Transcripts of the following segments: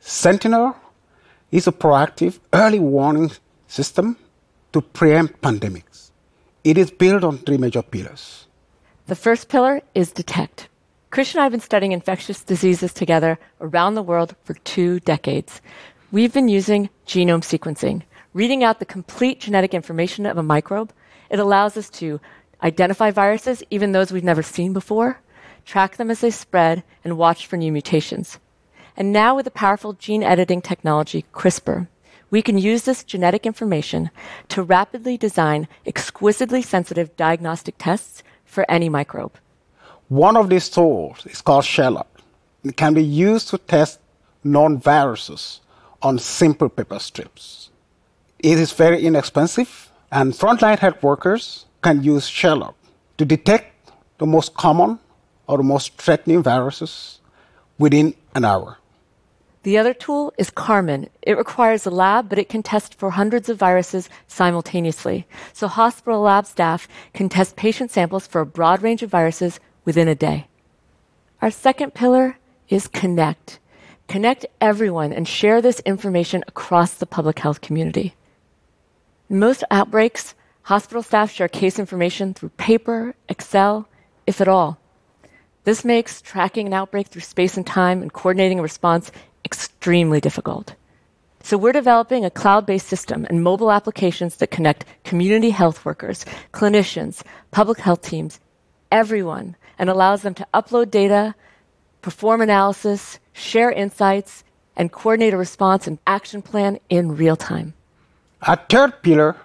Sentinel is a proactive early warning system to preempt pandemics. It is built on three major pillars. The first pillar is detect. Christian and I have been studying infectious diseases together around the world for two decades. We've been using genome sequencing, reading out the complete genetic information of a microbe. It allows us to identify viruses, even those we've never seen before, track them as they spread, and watch for new mutations. And now, with the powerful gene editing technology CRISPR, we can use this genetic information to rapidly design exquisitely sensitive diagnostic tests for any microbe. One of these tools is called Sherlock. It can be used to test known viruses on simple paper strips. It is very inexpensive, and frontline health workers can use Sherlock to detect the most common or the most threatening viruses within an hour. The other tool is Carmen. It requires a lab, but it can test for hundreds of viruses simultaneously. So hospital lab staff can test patient samples for a broad range of viruses within a day. Our second pillar is connect. Connect everyone and share this information across the public health community. In most outbreaks, hospital staff share case information through paper, Excel, if at all. This makes tracking an outbreak through space and time and coordinating a response extremely difficult. So we're developing a cloud-based system and mobile applications that connect community health workers, clinicians, public health teams, everyone, and allows them to upload data, perform analysis, share insights, and coordinate a response and action plan in real time. Our third pillar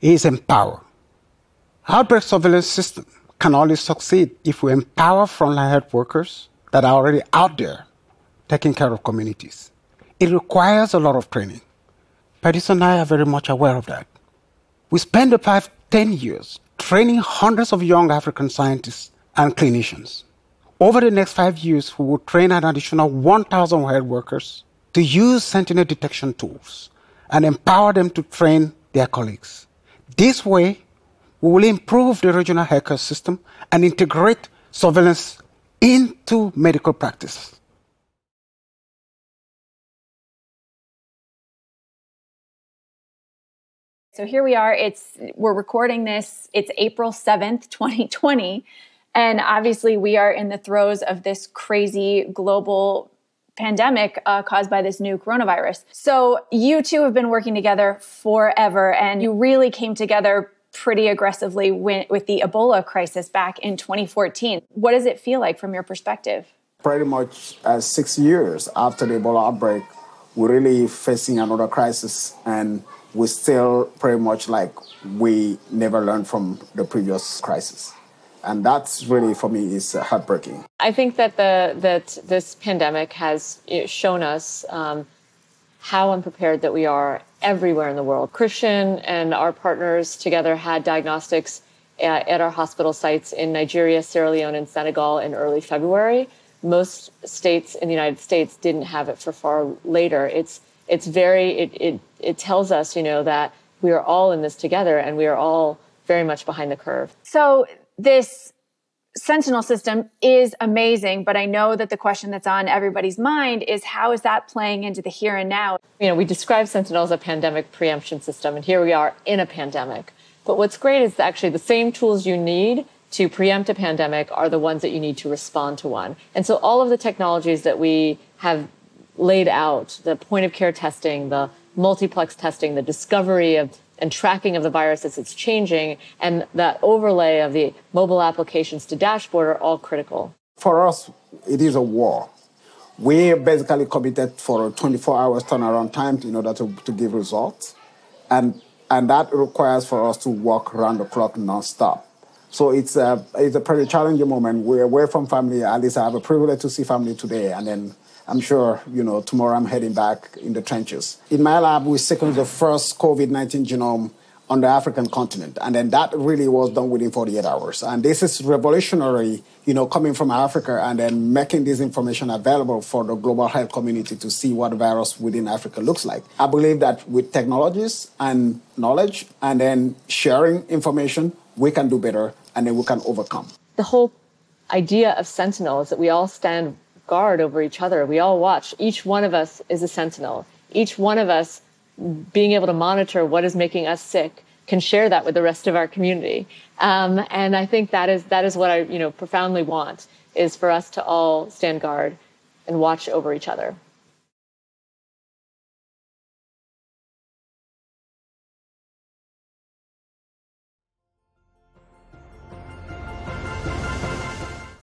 is empower. Outbreak surveillance system can only succeed if we empower frontline health workers that are already out there taking care of communities. It requires a lot of training. Pardis and I are very much aware of that. We spent the past 10 years training hundreds of young African scientists and clinicians. Over the next five years, we will train an additional 1,000 health workers to use sentinel detection tools and empower them to train their colleagues. This way, we will improve the regional healthcare system and integrate surveillance into medical practice. So here we are. It's we're recording this. It's April 7th, 2020. And obviously we are in the throes of this crazy global pandemic uh, caused by this new coronavirus. So you two have been working together forever and you really came together pretty aggressively with, with the Ebola crisis back in 2014. What does it feel like from your perspective? Pretty much uh, six years after the Ebola outbreak, we're really facing another crisis and we still pretty much like we never learned from the previous crisis and that's really for me is uh, heartbreaking i think that the that this pandemic has shown us um, how unprepared that we are everywhere in the world. Christian and our partners together had diagnostics at, at our hospital sites in nigeria sierra leone and senegal in early february. Most states in the united states didn't have it for far later. It's it's very it, it it tells us you know that we are all in this together and we are all very much behind the curve. So this sentinel system is amazing but i know that the question that's on everybody's mind is how is that playing into the here and now? You know we describe sentinel as a pandemic preemption system and here we are in a pandemic. But what's great is actually the same tools you need to preempt a pandemic are the ones that you need to respond to one. And so all of the technologies that we have laid out the point of care testing, the multiplex testing, the discovery of and tracking of the virus as it's changing, and that overlay of the mobile applications to dashboard are all critical. For us, it is a war. We basically committed for a 24 hours turnaround time in order to, to give results. And, and that requires for us to work around the clock nonstop. So it's a, it's a pretty challenging moment. We're away from family. At least I have a privilege to see family today. And then I'm sure, you know, tomorrow I'm heading back in the trenches. In my lab, we sequenced the first COVID 19 genome on the African continent. And then that really was done within 48 hours. And this is revolutionary, you know, coming from Africa and then making this information available for the global health community to see what virus within Africa looks like. I believe that with technologies and knowledge and then sharing information, we can do better and then we can overcome. The whole idea of Sentinel is that we all stand guard over each other. We all watch. Each one of us is a sentinel. Each one of us being able to monitor what is making us sick can share that with the rest of our community. Um, and I think that is that is what I you know profoundly want is for us to all stand guard and watch over each other.